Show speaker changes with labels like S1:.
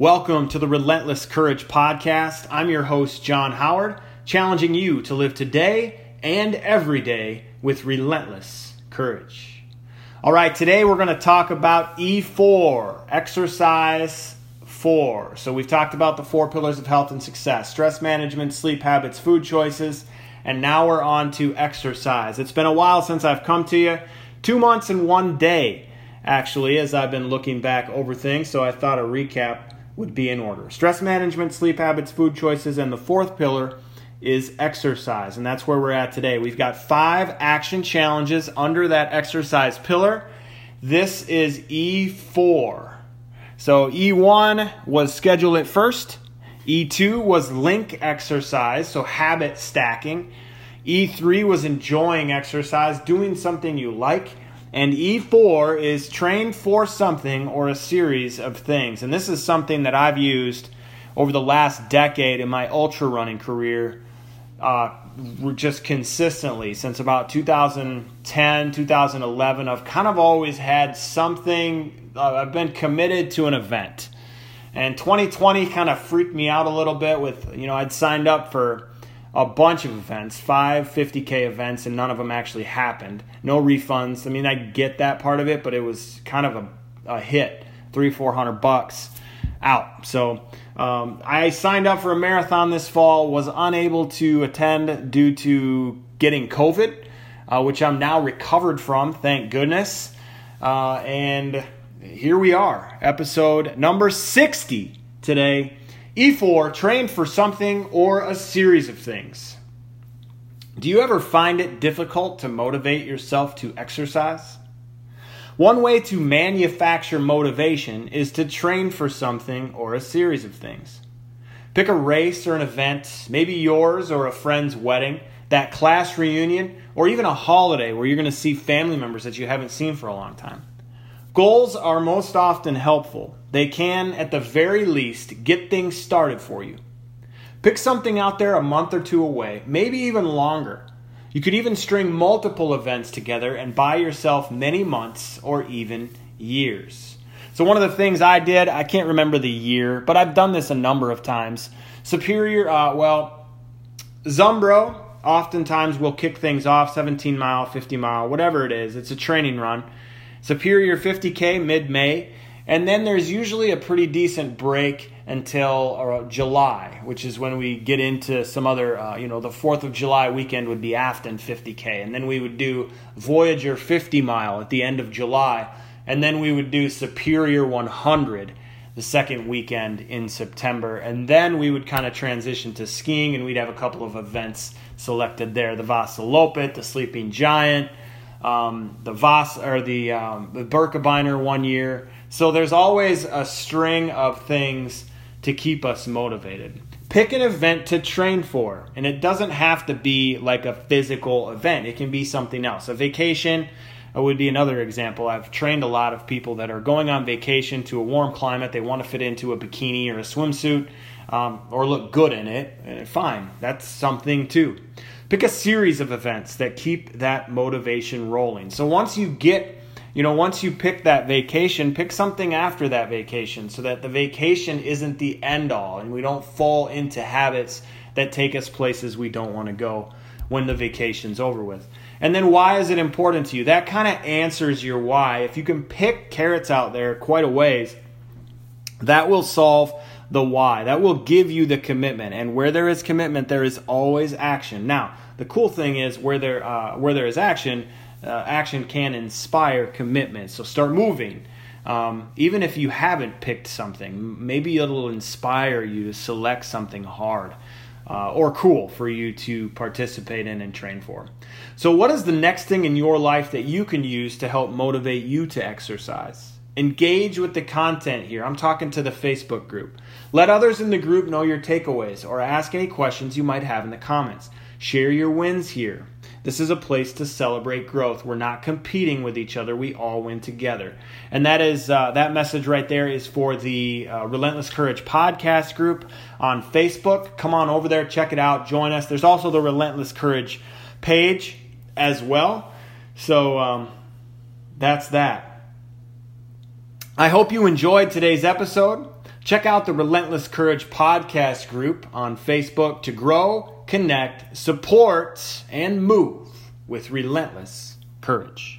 S1: Welcome to the Relentless Courage Podcast. I'm your host, John Howard, challenging you to live today and every day with relentless courage. All right, today we're going to talk about E4, exercise 4. So we've talked about the four pillars of health and success stress management, sleep habits, food choices, and now we're on to exercise. It's been a while since I've come to you, two months and one day, actually, as I've been looking back over things, so I thought a recap would be in order. Stress management, sleep habits, food choices, and the fourth pillar is exercise. And that's where we're at today. We've got five action challenges under that exercise pillar. This is E4. So E1 was schedule it first. E2 was link exercise, so habit stacking. E3 was enjoying exercise, doing something you like. And E4 is train for something or a series of things. And this is something that I've used over the last decade in my ultra running career, uh, just consistently since about 2010, 2011. I've kind of always had something, uh, I've been committed to an event. And 2020 kind of freaked me out a little bit with, you know, I'd signed up for a bunch of events, five 50K events, and none of them actually happened. No refunds. I mean, I get that part of it, but it was kind of a, a hit three, four hundred bucks out. So um, I signed up for a marathon this fall, was unable to attend due to getting COVID, uh, which I'm now recovered from, thank goodness. Uh, and here we are, episode number 60 today E4, trained for something or a series of things. Do you ever find it difficult to motivate yourself to exercise? One way to manufacture motivation is to train for something or a series of things. Pick a race or an event, maybe yours or a friend's wedding, that class reunion, or even a holiday where you're going to see family members that you haven't seen for a long time. Goals are most often helpful. They can, at the very least, get things started for you. Pick something out there a month or two away, maybe even longer. You could even string multiple events together and buy yourself many months or even years. So, one of the things I did, I can't remember the year, but I've done this a number of times. Superior, uh, well, Zumbro oftentimes will kick things off 17 mile, 50 mile, whatever it is. It's a training run. Superior 50K mid May. And then there's usually a pretty decent break until uh, July, which is when we get into some other, uh, you know, the 4th of July weekend would be Afton 50K. And then we would do Voyageur 50 mile at the end of July. And then we would do Superior 100 the second weekend in September. And then we would kind of transition to skiing and we'd have a couple of events selected there the Vasaloppet, the Sleeping Giant, um, the Vas or the, um, the Birkebeiner one year. So there's always a string of things to keep us motivated. Pick an event to train for, and it doesn't have to be like a physical event. It can be something else. A vacation would be another example. I've trained a lot of people that are going on vacation to a warm climate. They want to fit into a bikini or a swimsuit um, or look good in it. Fine, that's something too. Pick a series of events that keep that motivation rolling. So once you get you know, once you pick that vacation, pick something after that vacation so that the vacation isn't the end all and we don't fall into habits that take us places we don't want to go when the vacation's over with. And then why is it important to you? That kind of answers your why. If you can pick carrots out there quite a ways, that will solve the why. That will give you the commitment. And where there is commitment, there is always action. Now, the cool thing is where there uh, where there is action, uh, action can inspire commitment. So start moving. Um, even if you haven't picked something, maybe it'll inspire you to select something hard uh, or cool for you to participate in and train for. So, what is the next thing in your life that you can use to help motivate you to exercise? Engage with the content here. I'm talking to the Facebook group. Let others in the group know your takeaways or ask any questions you might have in the comments. Share your wins here. This is a place to celebrate growth. We're not competing with each other. We all win together. And that is uh, that message right there is for the uh, Relentless Courage podcast group on Facebook. Come on over there, check it out, join us. There's also the Relentless Courage page as well. So um, that's that. I hope you enjoyed today's episode. Check out the Relentless Courage podcast group on Facebook to grow, connect, support, and move with relentless courage.